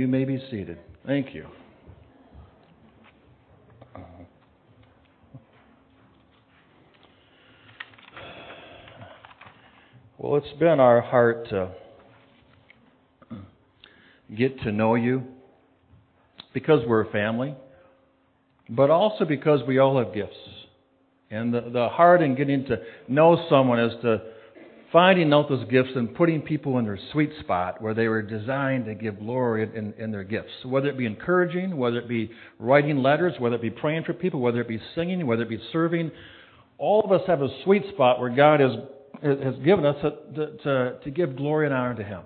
you may be seated. Thank you. Well, it's been our heart to get to know you because we're a family, but also because we all have gifts. And the, the heart in getting to know someone is to finding out those gifts and putting people in their sweet spot where they were designed to give glory in, in their gifts. Whether it be encouraging, whether it be writing letters, whether it be praying for people, whether it be singing, whether it be serving, all of us have a sweet spot where God has, has given us to, to, to give glory and honor to Him.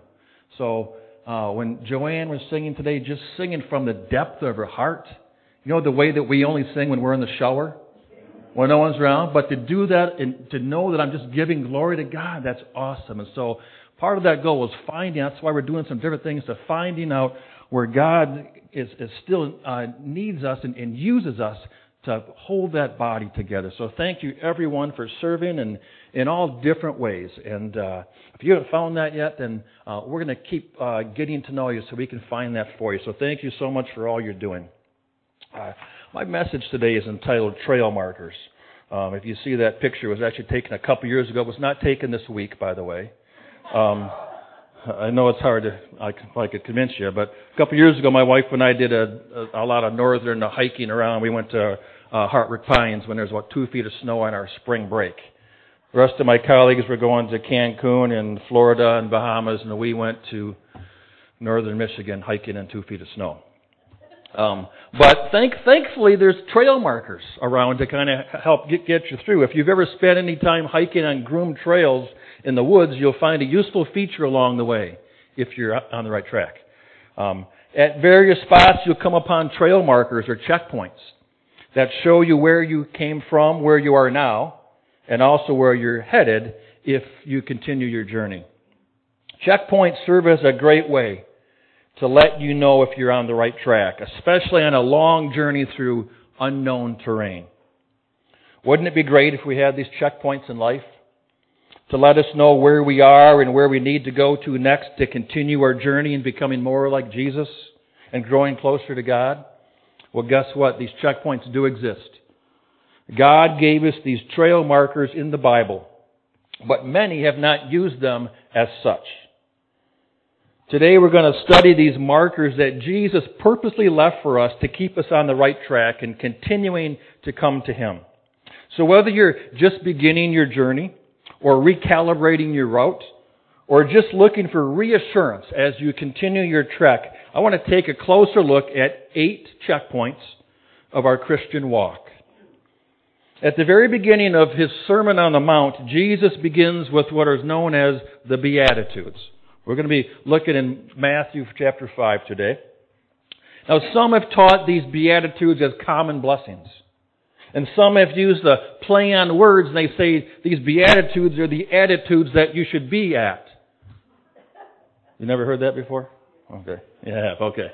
So uh, when Joanne was singing today, just singing from the depth of her heart, you know the way that we only sing when we're in the shower? When no one's around, but to do that and to know that I'm just giving glory to God, that's awesome. And so part of that goal is finding, that's why we're doing some different things to finding out where God is, is still uh, needs us and, and uses us to hold that body together. So thank you everyone for serving and in all different ways. And uh, if you haven't found that yet, then uh, we're going to keep uh, getting to know you so we can find that for you. So thank you so much for all you're doing. My message today is entitled Trail Markers. Um, if you see that picture, it was actually taken a couple years ago. It was not taken this week, by the way. Um, I know it's hard to, I, I could convince you, but a couple years ago, my wife and I did a, a, a lot of northern hiking around. We went to uh, Hartwick Pines when there was about two feet of snow on our spring break. The rest of my colleagues were going to Cancun and Florida and Bahamas, and we went to northern Michigan hiking in two feet of snow. Um, but thank, thankfully, there's trail markers around to kind of help get, get you through. If you've ever spent any time hiking on groomed trails in the woods, you'll find a useful feature along the way if you're on the right track. Um, at various spots, you'll come upon trail markers or checkpoints that show you where you came from, where you are now, and also where you're headed if you continue your journey. Checkpoints serve as a great way to let you know if you're on the right track, especially on a long journey through unknown terrain. Wouldn't it be great if we had these checkpoints in life? To let us know where we are and where we need to go to next to continue our journey in becoming more like Jesus and growing closer to God? Well, guess what? These checkpoints do exist. God gave us these trail markers in the Bible, but many have not used them as such. Today we're going to study these markers that Jesus purposely left for us to keep us on the right track and continuing to come to Him. So whether you're just beginning your journey or recalibrating your route or just looking for reassurance as you continue your trek, I want to take a closer look at eight checkpoints of our Christian walk. At the very beginning of his Sermon on the Mount, Jesus begins with what is known as the Beatitudes. We're going to be looking in Matthew chapter 5 today. Now, some have taught these Beatitudes as common blessings. And some have used the play on words and they say these Beatitudes are the attitudes that you should be at. You never heard that before? Okay. Yeah, okay.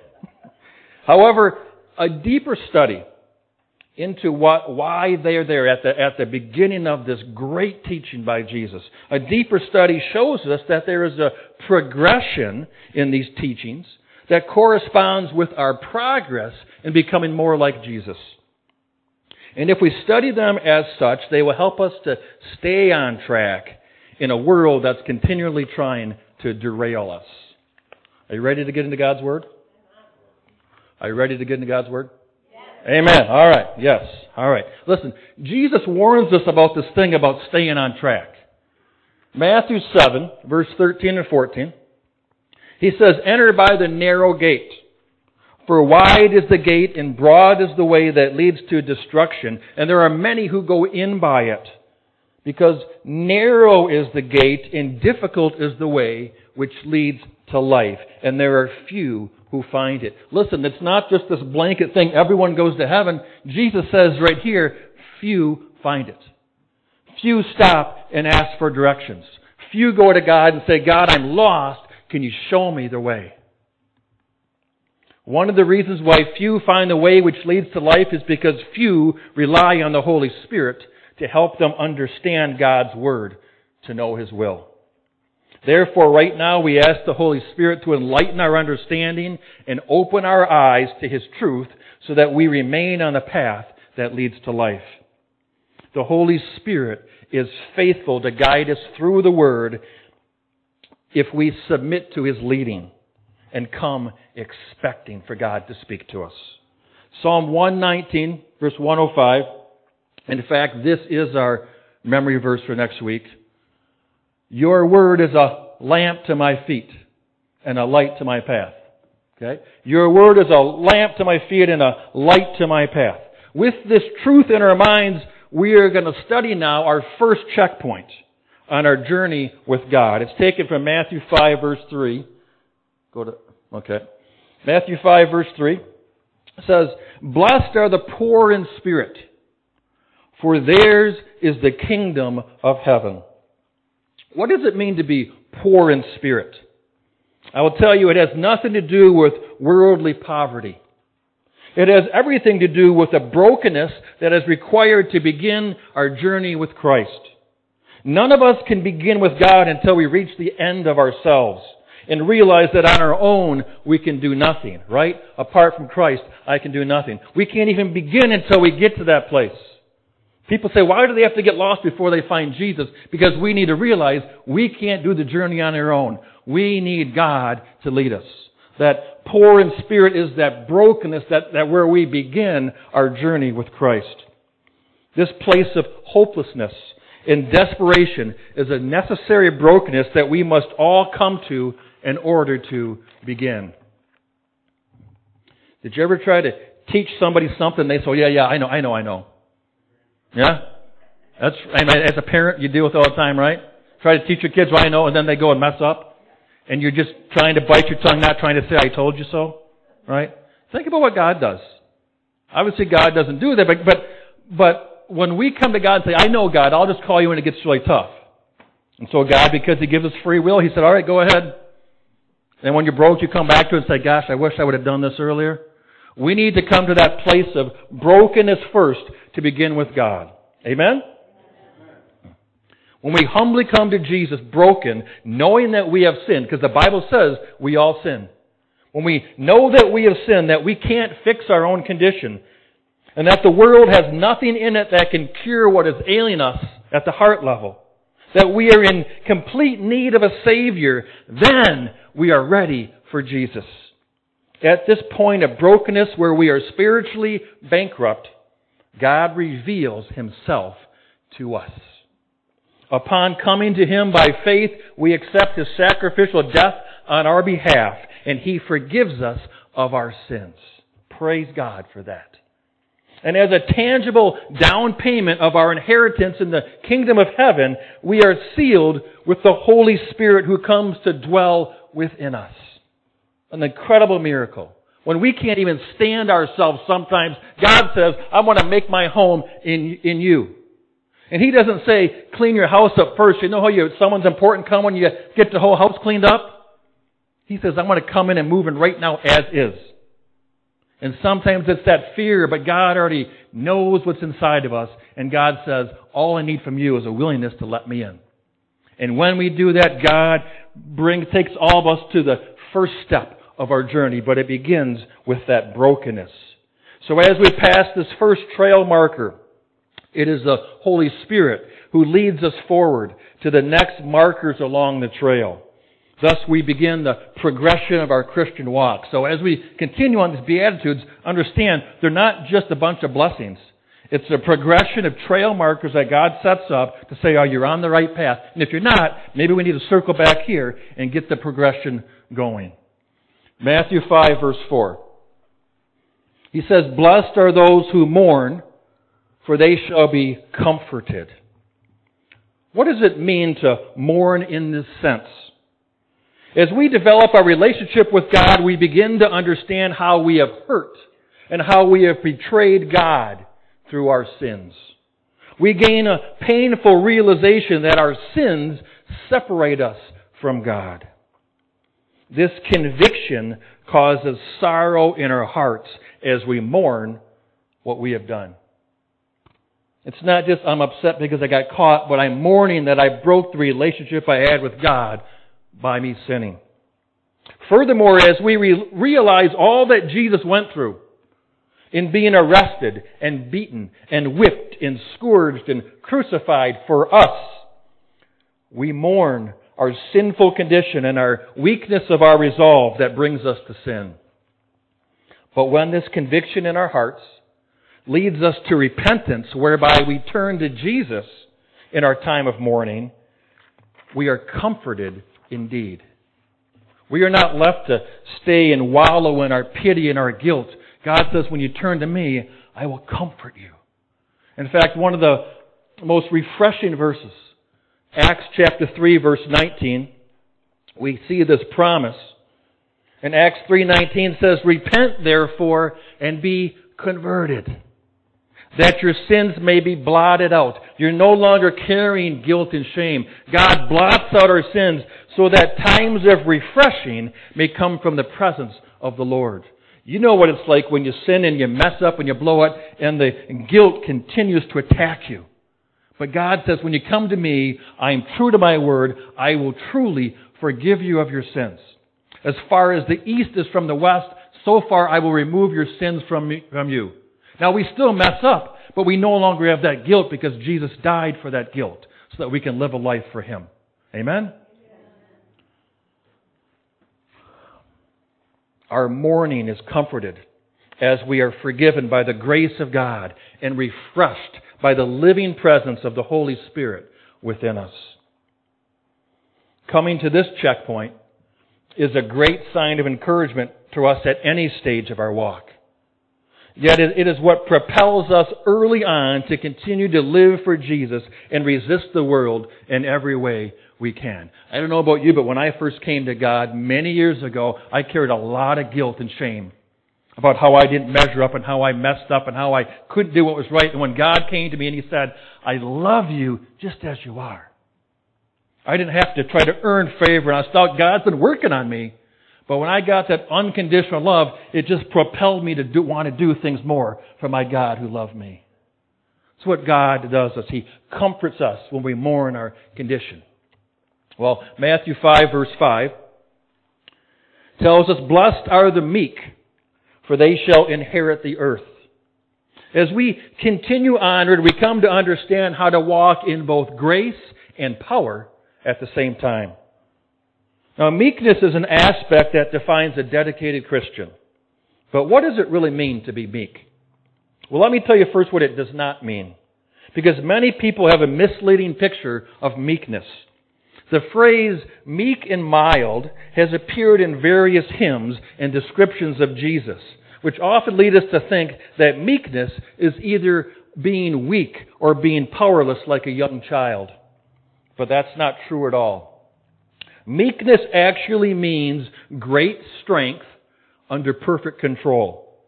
However, a deeper study into what, why they're there at the, at the beginning of this great teaching by Jesus. A deeper study shows us that there is a progression in these teachings that corresponds with our progress in becoming more like Jesus. And if we study them as such, they will help us to stay on track in a world that's continually trying to derail us. Are you ready to get into God's Word? Are you ready to get into God's Word? Amen. All right. Yes. All right. Listen, Jesus warns us about this thing about staying on track. Matthew 7, verse 13 and 14. He says, Enter by the narrow gate. For wide is the gate and broad is the way that leads to destruction, and there are many who go in by it. Because narrow is the gate and difficult is the way which leads to life, and there are few who find it. Listen, it's not just this blanket thing, everyone goes to heaven. Jesus says right here, few find it. Few stop and ask for directions. Few go to God and say, God, I'm lost. Can you show me the way? One of the reasons why few find the way which leads to life is because few rely on the Holy Spirit to help them understand God's Word, to know His will. Therefore, right now we ask the Holy Spirit to enlighten our understanding and open our eyes to His truth so that we remain on the path that leads to life. The Holy Spirit is faithful to guide us through the Word if we submit to His leading and come expecting for God to speak to us. Psalm 119, verse 105. In fact, this is our memory verse for next week. Your word is a lamp to my feet and a light to my path. Okay? Your word is a lamp to my feet and a light to my path. With this truth in our minds, we are going to study now our first checkpoint on our journey with God. It's taken from Matthew 5 verse 3. Go to, okay. Matthew 5 verse 3 says, Blessed are the poor in spirit, for theirs is the kingdom of heaven. What does it mean to be poor in spirit? I will tell you it has nothing to do with worldly poverty. It has everything to do with the brokenness that is required to begin our journey with Christ. None of us can begin with God until we reach the end of ourselves and realize that on our own we can do nothing, right? Apart from Christ, I can do nothing. We can't even begin until we get to that place. People say, why do they have to get lost before they find Jesus? Because we need to realize we can't do the journey on our own. We need God to lead us. That poor in spirit is that brokenness that, that where we begin our journey with Christ. This place of hopelessness and desperation is a necessary brokenness that we must all come to in order to begin. Did you ever try to teach somebody something? They say, oh, yeah, yeah, I know, I know, I know. Yeah? That's, I mean, as a parent, you deal with it all the time, right? Try to teach your kids what I know, and then they go and mess up. And you're just trying to bite your tongue, not trying to say, I told you so. Right? Think about what God does. Obviously, God doesn't do that, but, but, but when we come to God and say, I know God, I'll just call you when it gets really tough. And so God, because He gives us free will, He said, alright, go ahead. And when you're broke, you come back to it and say, gosh, I wish I would have done this earlier. We need to come to that place of brokenness first to begin with God. Amen? When we humbly come to Jesus broken, knowing that we have sinned, because the Bible says we all sin. When we know that we have sinned, that we can't fix our own condition, and that the world has nothing in it that can cure what is ailing us at the heart level, that we are in complete need of a Savior, then we are ready for Jesus. At this point of brokenness where we are spiritually bankrupt, God reveals Himself to us. Upon coming to Him by faith, we accept His sacrificial death on our behalf, and He forgives us of our sins. Praise God for that. And as a tangible down payment of our inheritance in the kingdom of heaven, we are sealed with the Holy Spirit who comes to dwell within us. An incredible miracle. When we can't even stand ourselves sometimes, God says, I want to make my home in, in you. And He doesn't say, clean your house up first. You know how you, someone's important come when you get the whole house cleaned up? He says, I want to come in and move in right now as is. And sometimes it's that fear, but God already knows what's inside of us. And God says, all I need from you is a willingness to let me in. And when we do that, God bring, takes all of us to the first step of our journey, but it begins with that brokenness. So as we pass this first trail marker, it is the Holy Spirit who leads us forward to the next markers along the trail. Thus we begin the progression of our Christian walk. So as we continue on these Beatitudes, understand they're not just a bunch of blessings. It's a progression of trail markers that God sets up to say, are you're on the right path? And if you're not, maybe we need to circle back here and get the progression going. Matthew 5 verse 4. He says, Blessed are those who mourn, for they shall be comforted. What does it mean to mourn in this sense? As we develop our relationship with God, we begin to understand how we have hurt and how we have betrayed God through our sins. We gain a painful realization that our sins separate us from God. This conviction causes sorrow in our hearts as we mourn what we have done. It's not just I'm upset because I got caught, but I'm mourning that I broke the relationship I had with God by me sinning. Furthermore, as we re- realize all that Jesus went through in being arrested and beaten and whipped and scourged and crucified for us, we mourn our sinful condition and our weakness of our resolve that brings us to sin. But when this conviction in our hearts leads us to repentance, whereby we turn to Jesus in our time of mourning, we are comforted indeed. We are not left to stay and wallow in our pity and our guilt. God says, when you turn to me, I will comfort you. In fact, one of the most refreshing verses, Acts chapter 3 verse 19, we see this promise. And Acts 3:19 says, "Repent therefore and be converted, that your sins may be blotted out. You're no longer carrying guilt and shame. God blots out our sins so that times of refreshing may come from the presence of the Lord. You know what it's like when you sin and you mess up and you blow it and the guilt continues to attack you. But God says, when you come to me, I am true to my word. I will truly forgive you of your sins. As far as the east is from the west, so far I will remove your sins from, me, from you. Now we still mess up, but we no longer have that guilt because Jesus died for that guilt so that we can live a life for Him. Amen? Our mourning is comforted as we are forgiven by the grace of God and refreshed by the living presence of the Holy Spirit within us. Coming to this checkpoint is a great sign of encouragement to us at any stage of our walk. Yet it is what propels us early on to continue to live for Jesus and resist the world in every way we can. I don't know about you, but when I first came to God many years ago, I carried a lot of guilt and shame about how I didn't measure up and how I messed up and how I couldn't do what was right. And when God came to me and He said, I love you just as you are. I didn't have to try to earn favor. And I thought God's been working on me. But when I got that unconditional love, it just propelled me to do, want to do things more for my God who loved me. That's what God does us. He comforts us when we mourn our condition. Well, Matthew 5 verse 5 tells us, Blessed are the meek, for they shall inherit the earth. As we continue onward, we come to understand how to walk in both grace and power at the same time. Now, meekness is an aspect that defines a dedicated Christian. But what does it really mean to be meek? Well, let me tell you first what it does not mean. Because many people have a misleading picture of meekness. The phrase meek and mild has appeared in various hymns and descriptions of Jesus, which often lead us to think that meekness is either being weak or being powerless like a young child. But that's not true at all. Meekness actually means great strength under perfect control.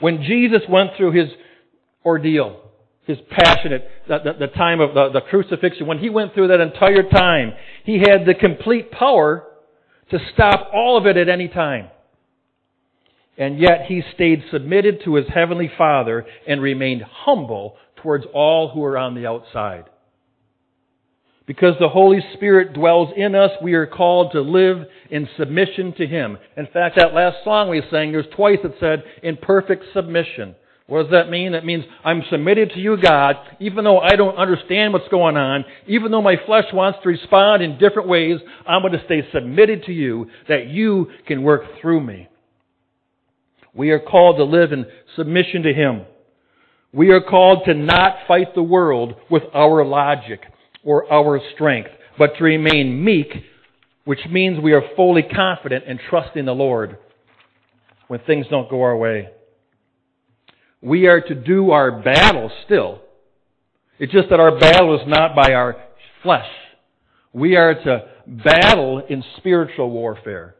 When Jesus went through his ordeal, his passionate, the, the, the time of the, the crucifixion, when he went through that entire time, he had the complete power to stop all of it at any time. And yet he stayed submitted to his heavenly Father and remained humble towards all who were on the outside. Because the Holy Spirit dwells in us, we are called to live in submission to Him. In fact, that last song we sang, there's twice it said, in perfect submission. What does that mean? That means I'm submitted to you, God, even though I don't understand what's going on, even though my flesh wants to respond in different ways, I'm going to stay submitted to you that you can work through me. We are called to live in submission to Him. We are called to not fight the world with our logic or our strength, but to remain meek, which means we are fully confident and trust in the Lord when things don't go our way. We are to do our battle still. It's just that our battle is not by our flesh. We are to battle in spiritual warfare.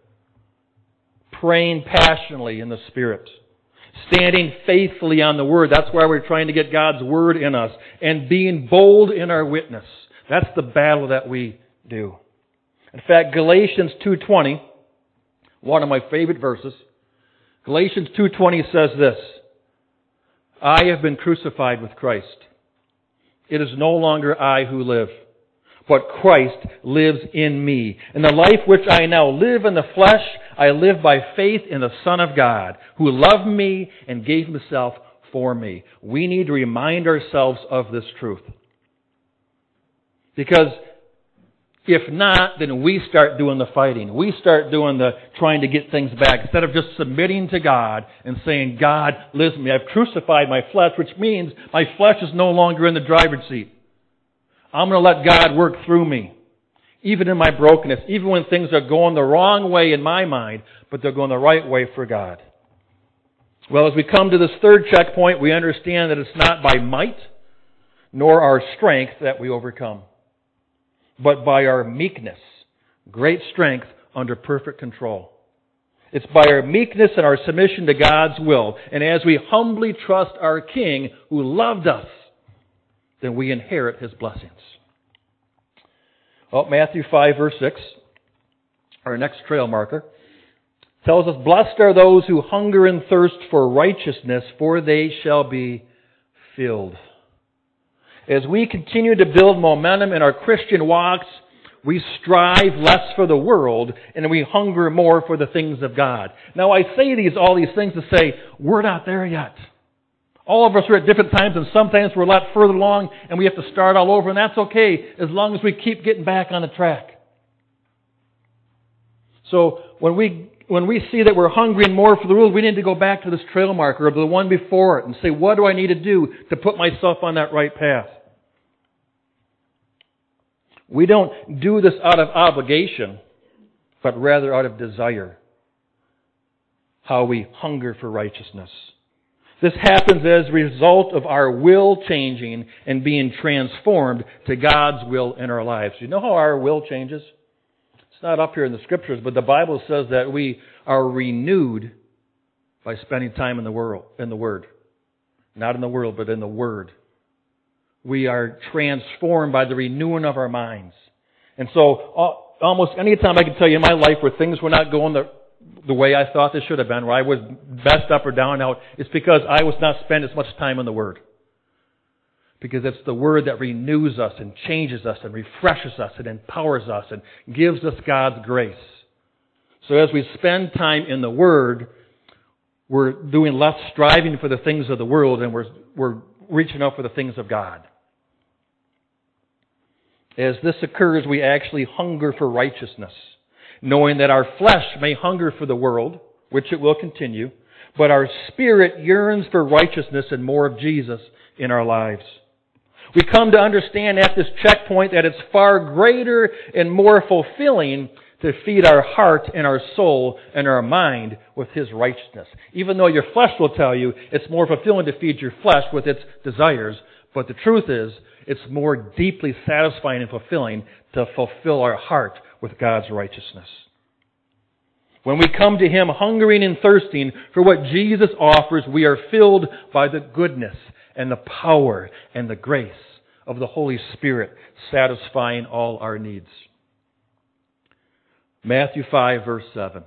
Praying passionately in the Spirit. Standing faithfully on the Word. That's why we're trying to get God's Word in us. And being bold in our witness. That's the battle that we do. In fact, Galatians 2:20, one of my favorite verses, Galatians 2:20 says this: I have been crucified with Christ. It is no longer I who live, but Christ lives in me. And the life which I now live in the flesh, I live by faith in the Son of God, who loved me and gave himself for me. We need to remind ourselves of this truth. Because if not, then we start doing the fighting. We start doing the trying to get things back instead of just submitting to God and saying, God, listen to me. I've crucified my flesh, which means my flesh is no longer in the driver's seat. I'm going to let God work through me. Even in my brokenness, even when things are going the wrong way in my mind, but they're going the right way for God. Well, as we come to this third checkpoint, we understand that it's not by might nor our strength that we overcome, but by our meekness, great strength under perfect control. It's by our meekness and our submission to God's will, and as we humbly trust our King who loved us then we inherit his blessings. Well, Matthew 5, verse 6, our next trail marker, tells us, Blessed are those who hunger and thirst for righteousness, for they shall be filled. As we continue to build momentum in our Christian walks, we strive less for the world and we hunger more for the things of God. Now I say these, all these things to say, we're not there yet. All of us are at different times, and sometimes we're a lot further along, and we have to start all over, and that's okay as long as we keep getting back on the track. So when we when we see that we're hungry and more for the world, we need to go back to this trail marker or the one before it and say, what do I need to do to put myself on that right path? We don't do this out of obligation, but rather out of desire. How we hunger for righteousness. This happens as a result of our will changing and being transformed to God's will in our lives. You know how our will changes? It's not up here in the scriptures, but the Bible says that we are renewed by spending time in the world, in the Word. Not in the world, but in the Word. We are transformed by the renewing of our minds. And so, uh, almost any time I can tell you in my life where things were not going the the way I thought this should have been, where I was best up or down out, it's because I was not spending as much time in the Word. Because it's the Word that renews us and changes us and refreshes us and empowers us and gives us God's grace. So as we spend time in the Word, we're doing less striving for the things of the world and we're, we're reaching out for the things of God. As this occurs, we actually hunger for righteousness knowing that our flesh may hunger for the world, which it will continue, but our spirit yearns for righteousness and more of Jesus in our lives. We come to understand at this checkpoint that it's far greater and more fulfilling to feed our heart and our soul and our mind with His righteousness. Even though your flesh will tell you it's more fulfilling to feed your flesh with its desires, but the truth is, it's more deeply satisfying and fulfilling to fulfill our heart with God's righteousness. When we come to Him hungering and thirsting for what Jesus offers, we are filled by the goodness and the power and the grace of the Holy Spirit satisfying all our needs. Matthew 5 verse 7.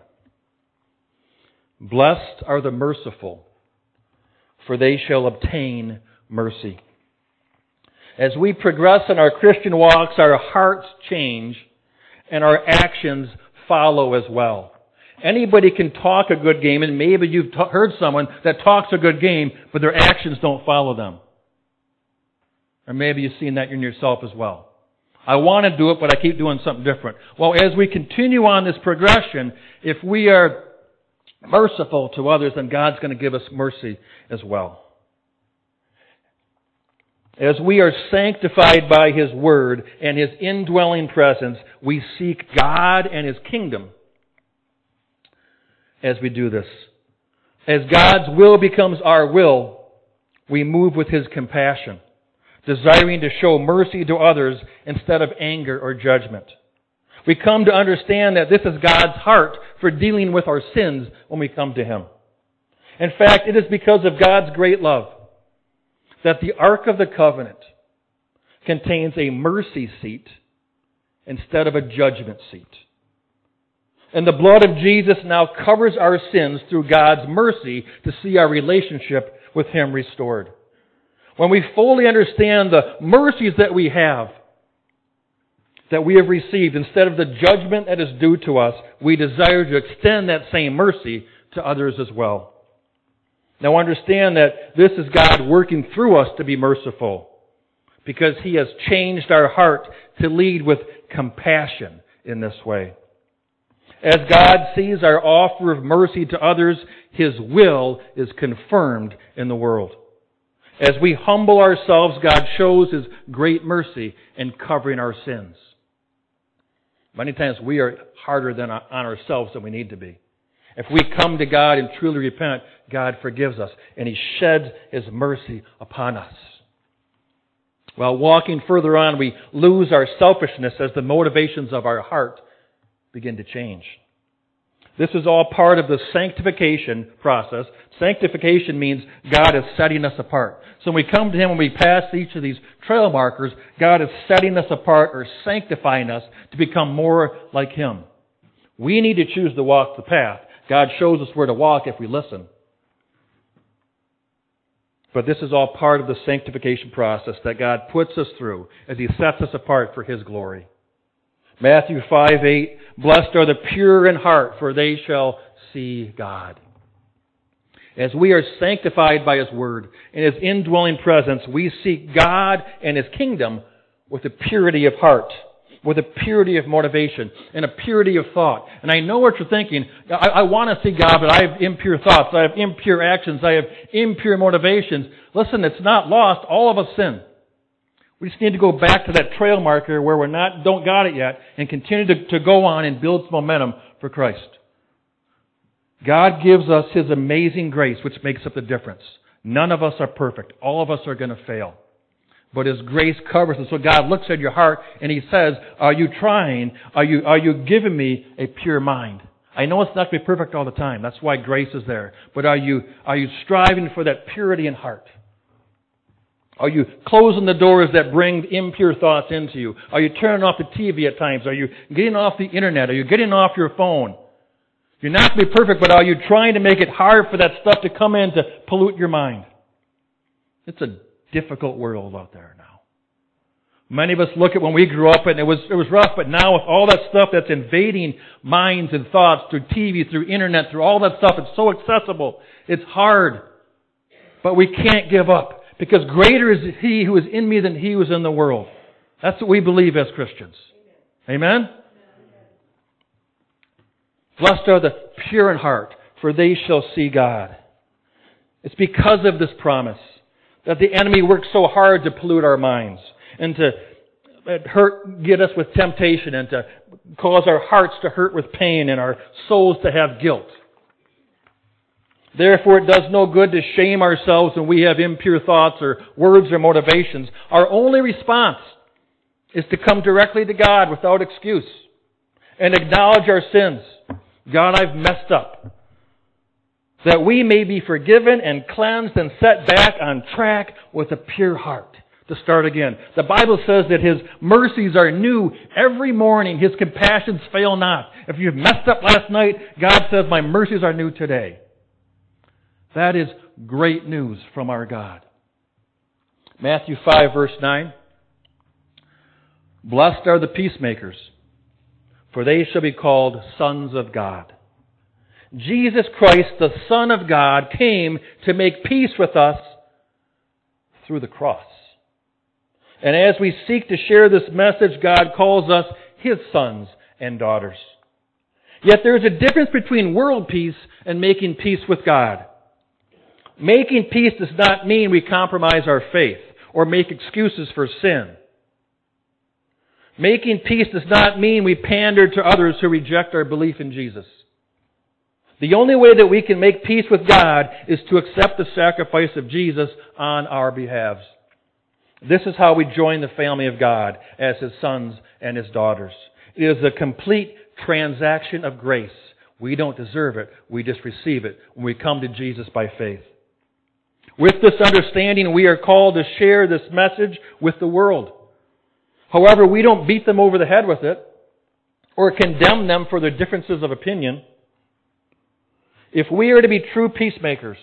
Blessed are the merciful, for they shall obtain mercy. As we progress in our Christian walks, our hearts change and our actions follow as well. Anybody can talk a good game, and maybe you've t- heard someone that talks a good game, but their actions don't follow them. Or maybe you've seen that in yourself as well. I want to do it, but I keep doing something different. Well, as we continue on this progression, if we are merciful to others, then God's going to give us mercy as well. As we are sanctified by His Word and His indwelling presence, we seek God and His kingdom as we do this. As God's will becomes our will, we move with His compassion, desiring to show mercy to others instead of anger or judgment. We come to understand that this is God's heart for dealing with our sins when we come to Him. In fact, it is because of God's great love that the Ark of the Covenant contains a mercy seat instead of a judgment seat. And the blood of Jesus now covers our sins through God's mercy to see our relationship with Him restored. When we fully understand the mercies that we have, that we have received, instead of the judgment that is due to us, we desire to extend that same mercy to others as well. Now understand that this is God working through us to be merciful because He has changed our heart to lead with compassion in this way. As God sees our offer of mercy to others, His will is confirmed in the world. As we humble ourselves, God shows His great mercy in covering our sins. Many times we are harder than on ourselves than we need to be. If we come to God and truly repent, God forgives us and He sheds His mercy upon us. While walking further on, we lose our selfishness as the motivations of our heart begin to change. This is all part of the sanctification process. Sanctification means God is setting us apart. So when we come to Him, when we pass each of these trail markers, God is setting us apart or sanctifying us to become more like Him. We need to choose to walk the path. God shows us where to walk if we listen. But this is all part of the sanctification process that God puts us through as He sets us apart for His glory. Matthew 5 8, Blessed are the pure in heart, for they shall see God. As we are sanctified by His Word and His indwelling presence, we seek God and His kingdom with a purity of heart with a purity of motivation and a purity of thought. And I know what you're thinking. I, I want to see God, but I have impure thoughts. I have impure actions. I have impure motivations. Listen, it's not lost. All of us sin. We just need to go back to that trail marker where we're not, don't got it yet and continue to, to go on and build momentum for Christ. God gives us His amazing grace, which makes up the difference. None of us are perfect. All of us are going to fail but His grace covers it. So God looks at your heart and He says, are you trying? Are you, are you giving me a pure mind? I know it's not going to be perfect all the time. That's why grace is there. But are you, are you striving for that purity in heart? Are you closing the doors that bring impure thoughts into you? Are you turning off the TV at times? Are you getting off the internet? Are you getting off your phone? You're not to be perfect, but are you trying to make it hard for that stuff to come in to pollute your mind? It's a difficult world out there now. Many of us look at when we grew up and it was, it was rough, but now with all that stuff that's invading minds and thoughts through TV, through internet, through all that stuff, it's so accessible. It's hard. But we can't give up because greater is He who is in me than He who is in the world. That's what we believe as Christians. Amen? Blessed are the pure in heart, for they shall see God. It's because of this promise that the enemy works so hard to pollute our minds and to uh, hurt, get us with temptation and to cause our hearts to hurt with pain and our souls to have guilt. Therefore, it does no good to shame ourselves when we have impure thoughts or words or motivations. Our only response is to come directly to God without excuse and acknowledge our sins. God, I've messed up that we may be forgiven and cleansed and set back on track with a pure heart. To start again. The Bible says that His mercies are new every morning. His compassions fail not. If you've messed up last night, God says, my mercies are new today. That is great news from our God. Matthew 5 verse 9. Blessed are the peacemakers, for they shall be called sons of God. Jesus Christ, the Son of God, came to make peace with us through the cross. And as we seek to share this message, God calls us His sons and daughters. Yet there is a difference between world peace and making peace with God. Making peace does not mean we compromise our faith or make excuses for sin. Making peace does not mean we pander to others who reject our belief in Jesus. The only way that we can make peace with God is to accept the sacrifice of Jesus on our behalf. This is how we join the family of God as His sons and His daughters. It is a complete transaction of grace. We don't deserve it. We just receive it when we come to Jesus by faith. With this understanding, we are called to share this message with the world. However, we don't beat them over the head with it or condemn them for their differences of opinion. If we are to be true peacemakers,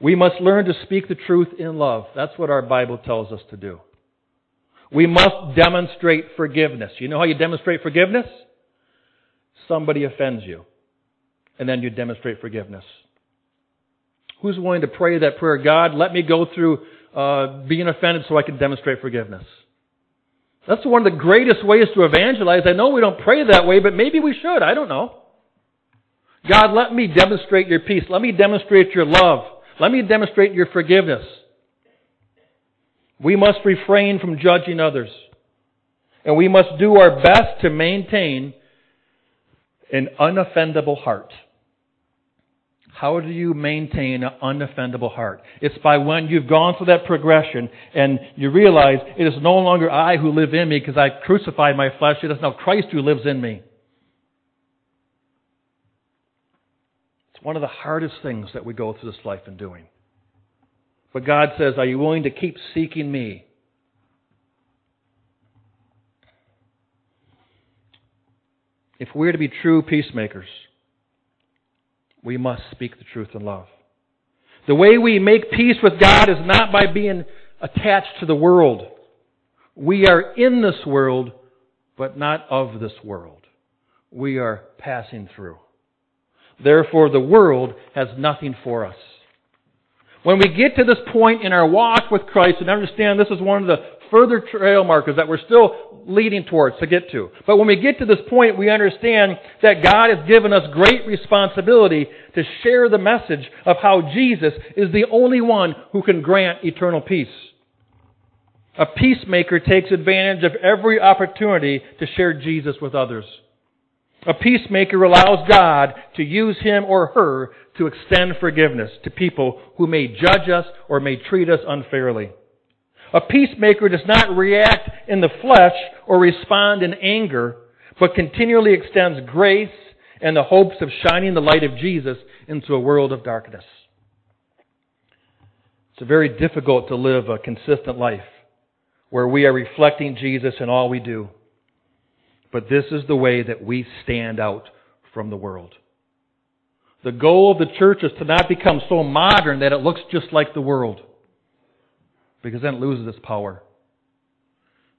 we must learn to speak the truth in love. That's what our Bible tells us to do. We must demonstrate forgiveness. You know how you demonstrate forgiveness? Somebody offends you. And then you demonstrate forgiveness. Who's willing to pray that prayer? God, let me go through uh, being offended so I can demonstrate forgiveness. That's one of the greatest ways to evangelize. I know we don't pray that way, but maybe we should. I don't know. God, let me demonstrate your peace. Let me demonstrate your love. Let me demonstrate your forgiveness. We must refrain from judging others. And we must do our best to maintain an unoffendable heart. How do you maintain an unoffendable heart? It's by when you've gone through that progression and you realize it is no longer I who live in me because I crucified my flesh. It is now Christ who lives in me. It's one of the hardest things that we go through this life in doing. But God says, Are you willing to keep seeking me? If we're to be true peacemakers, we must speak the truth in love. The way we make peace with God is not by being attached to the world. We are in this world, but not of this world. We are passing through. Therefore, the world has nothing for us. When we get to this point in our walk with Christ and understand this is one of the further trail markers that we're still leading towards to get to. But when we get to this point, we understand that God has given us great responsibility to share the message of how Jesus is the only one who can grant eternal peace. A peacemaker takes advantage of every opportunity to share Jesus with others. A peacemaker allows God to use him or her to extend forgiveness to people who may judge us or may treat us unfairly. A peacemaker does not react in the flesh or respond in anger, but continually extends grace and the hopes of shining the light of Jesus into a world of darkness. It's very difficult to live a consistent life where we are reflecting Jesus in all we do. But this is the way that we stand out from the world. The goal of the church is to not become so modern that it looks just like the world. Because then it loses its power.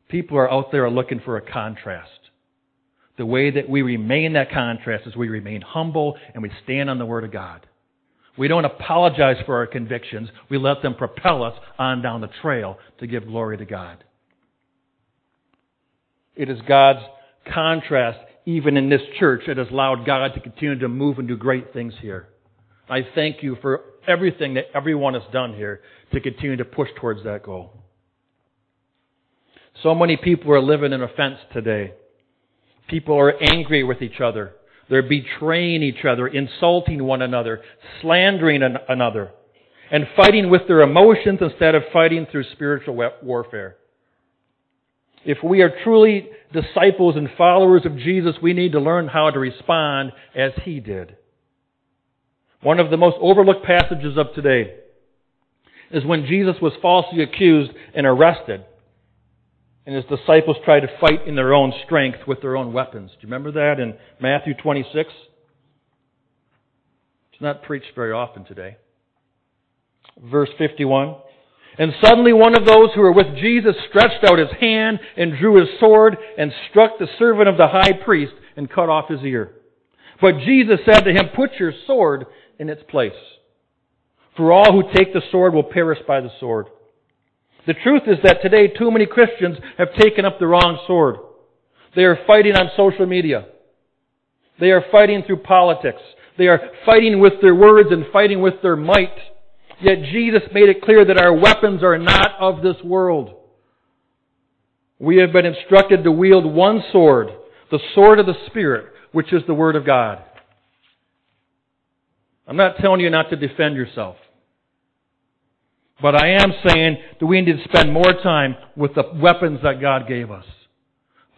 People are out there looking for a contrast. The way that we remain that contrast is we remain humble and we stand on the Word of God. We don't apologize for our convictions. We let them propel us on down the trail to give glory to God. It is God's contrast, even in this church, that has allowed God to continue to move and do great things here. I thank you for everything that everyone has done here to continue to push towards that goal. So many people are living in offense today. People are angry with each other. They're betraying each other, insulting one another, slandering another, and fighting with their emotions instead of fighting through spiritual warfare. If we are truly disciples and followers of Jesus, we need to learn how to respond as He did. One of the most overlooked passages of today is when Jesus was falsely accused and arrested, and his disciples tried to fight in their own strength with their own weapons. Do you remember that in Matthew 26? It's not preached very often today. Verse 51. And suddenly one of those who were with Jesus stretched out his hand and drew his sword and struck the servant of the high priest and cut off his ear. But Jesus said to him, Put your sword in its place. For all who take the sword will perish by the sword. The truth is that today too many Christians have taken up the wrong sword. They are fighting on social media. They are fighting through politics. They are fighting with their words and fighting with their might. Yet Jesus made it clear that our weapons are not of this world. We have been instructed to wield one sword, the sword of the Spirit, which is the Word of God. I'm not telling you not to defend yourself. But I am saying that we need to spend more time with the weapons that God gave us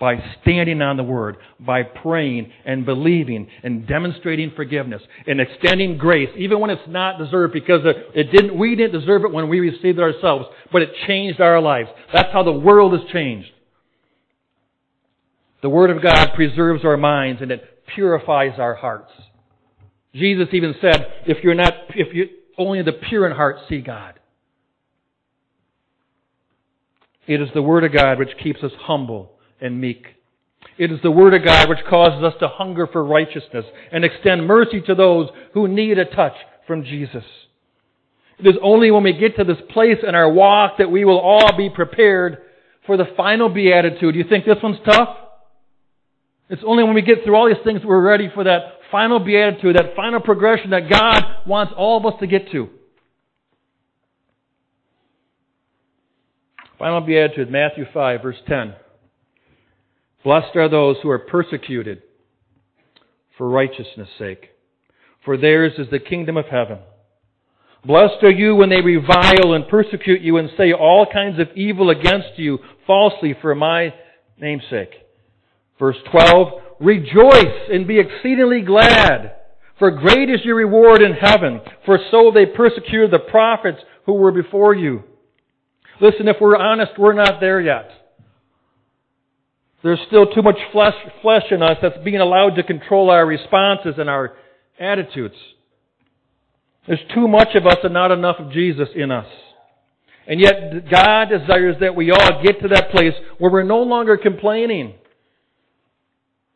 by standing on the Word, by praying and believing and demonstrating forgiveness and extending grace, even when it's not deserved because it didn't, we didn't deserve it when we received it ourselves, but it changed our lives. That's how the world has changed. The Word of God preserves our minds and it purifies our hearts. Jesus even said, if you're not, if you, only the pure in heart see God. It is the Word of God which keeps us humble and meek. It is the Word of God which causes us to hunger for righteousness and extend mercy to those who need a touch from Jesus. It is only when we get to this place in our walk that we will all be prepared for the final beatitude. You think this one's tough? It's only when we get through all these things that we're ready for that final beatitude, that final progression that God wants all of us to get to. Final beatitude, Matthew 5, verse 10. Blessed are those who are persecuted for righteousness' sake, for theirs is the kingdom of heaven. Blessed are you when they revile and persecute you and say all kinds of evil against you falsely for my name's sake. Verse 12, Rejoice and be exceedingly glad, for great is your reward in heaven, for so they persecuted the prophets who were before you. Listen, if we're honest, we're not there yet. There's still too much flesh, flesh in us that's being allowed to control our responses and our attitudes. There's too much of us and not enough of Jesus in us. And yet, God desires that we all get to that place where we're no longer complaining.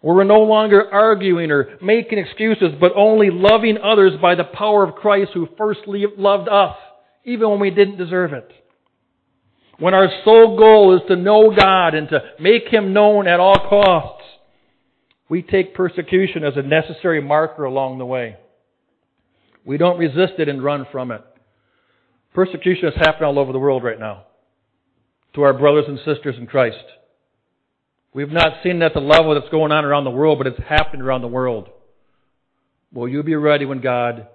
Where we're no longer arguing or making excuses, but only loving others by the power of Christ who first loved us, even when we didn't deserve it. When our sole goal is to know God and to make Him known at all costs, we take persecution as a necessary marker along the way. We don't resist it and run from it. Persecution is happening all over the world right now to our brothers and sisters in Christ. We've not seen it at the level that's going on around the world, but it's happening around the world. Will you be ready when God,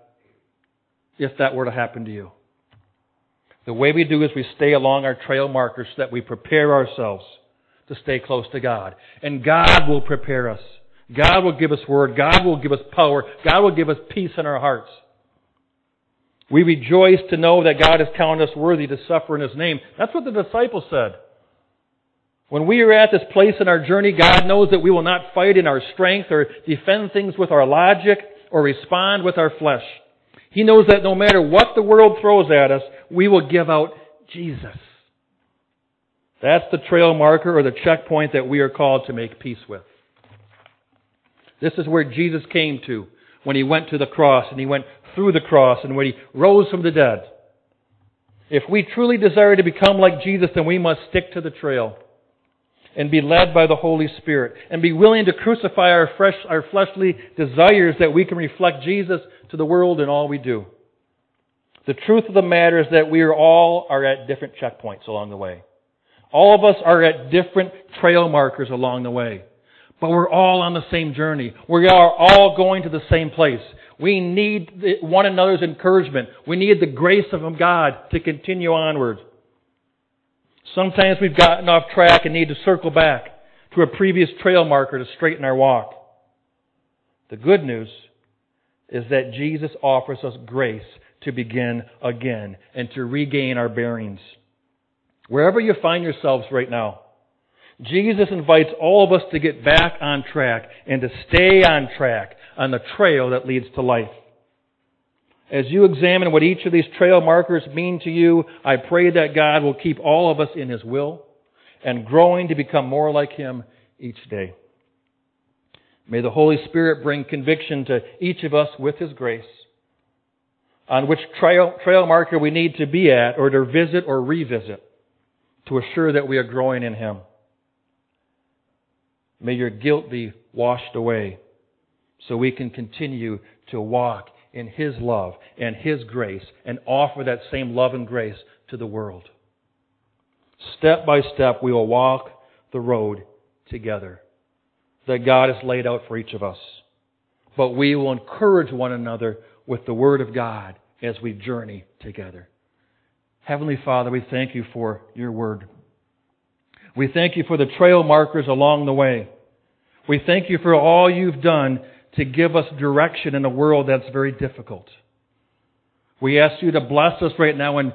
if that were to happen to you? The way we do is we stay along our trail markers so that we prepare ourselves to stay close to God. And God will prepare us. God will give us word. God will give us power. God will give us peace in our hearts. We rejoice to know that God has counted us worthy to suffer in His name. That's what the disciples said. When we are at this place in our journey, God knows that we will not fight in our strength or defend things with our logic or respond with our flesh. He knows that no matter what the world throws at us, we will give out Jesus. That's the trail marker or the checkpoint that we are called to make peace with. This is where Jesus came to when he went to the cross and he went through the cross and when he rose from the dead. If we truly desire to become like Jesus, then we must stick to the trail and be led by the Holy Spirit and be willing to crucify our, fresh, our fleshly desires that we can reflect Jesus to the world in all we do. The truth of the matter is that we are all are at different checkpoints along the way. All of us are at different trail markers along the way. But we're all on the same journey. We are all going to the same place. We need one another's encouragement. We need the grace of God to continue onward. Sometimes we've gotten off track and need to circle back to a previous trail marker to straighten our walk. The good news is that Jesus offers us grace to begin again and to regain our bearings. Wherever you find yourselves right now, Jesus invites all of us to get back on track and to stay on track on the trail that leads to life. As you examine what each of these trail markers mean to you, I pray that God will keep all of us in His will and growing to become more like Him each day. May the Holy Spirit bring conviction to each of us with His grace on which trail, trail marker we need to be at or to visit or revisit to assure that we are growing in Him. May your guilt be washed away so we can continue to walk in His love and His grace and offer that same love and grace to the world. Step by step, we will walk the road together that God has laid out for each of us. But we will encourage one another with the Word of God as we journey together. Heavenly Father, we thank you for your Word. We thank you for the trail markers along the way. We thank you for all you've done to give us direction in a world that's very difficult. We ask you to bless us right now and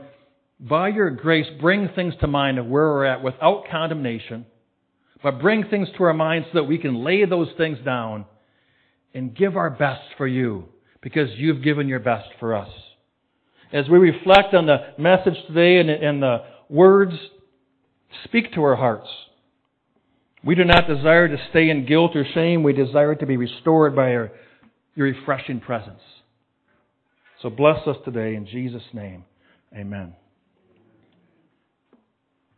by your grace bring things to mind of where we're at without condemnation, but bring things to our minds so that we can lay those things down and give our best for you because you've given your best for us. As we reflect on the message today and, and the words Speak to our hearts. We do not desire to stay in guilt or shame. We desire to be restored by your, your refreshing presence. So bless us today in Jesus' name. Amen.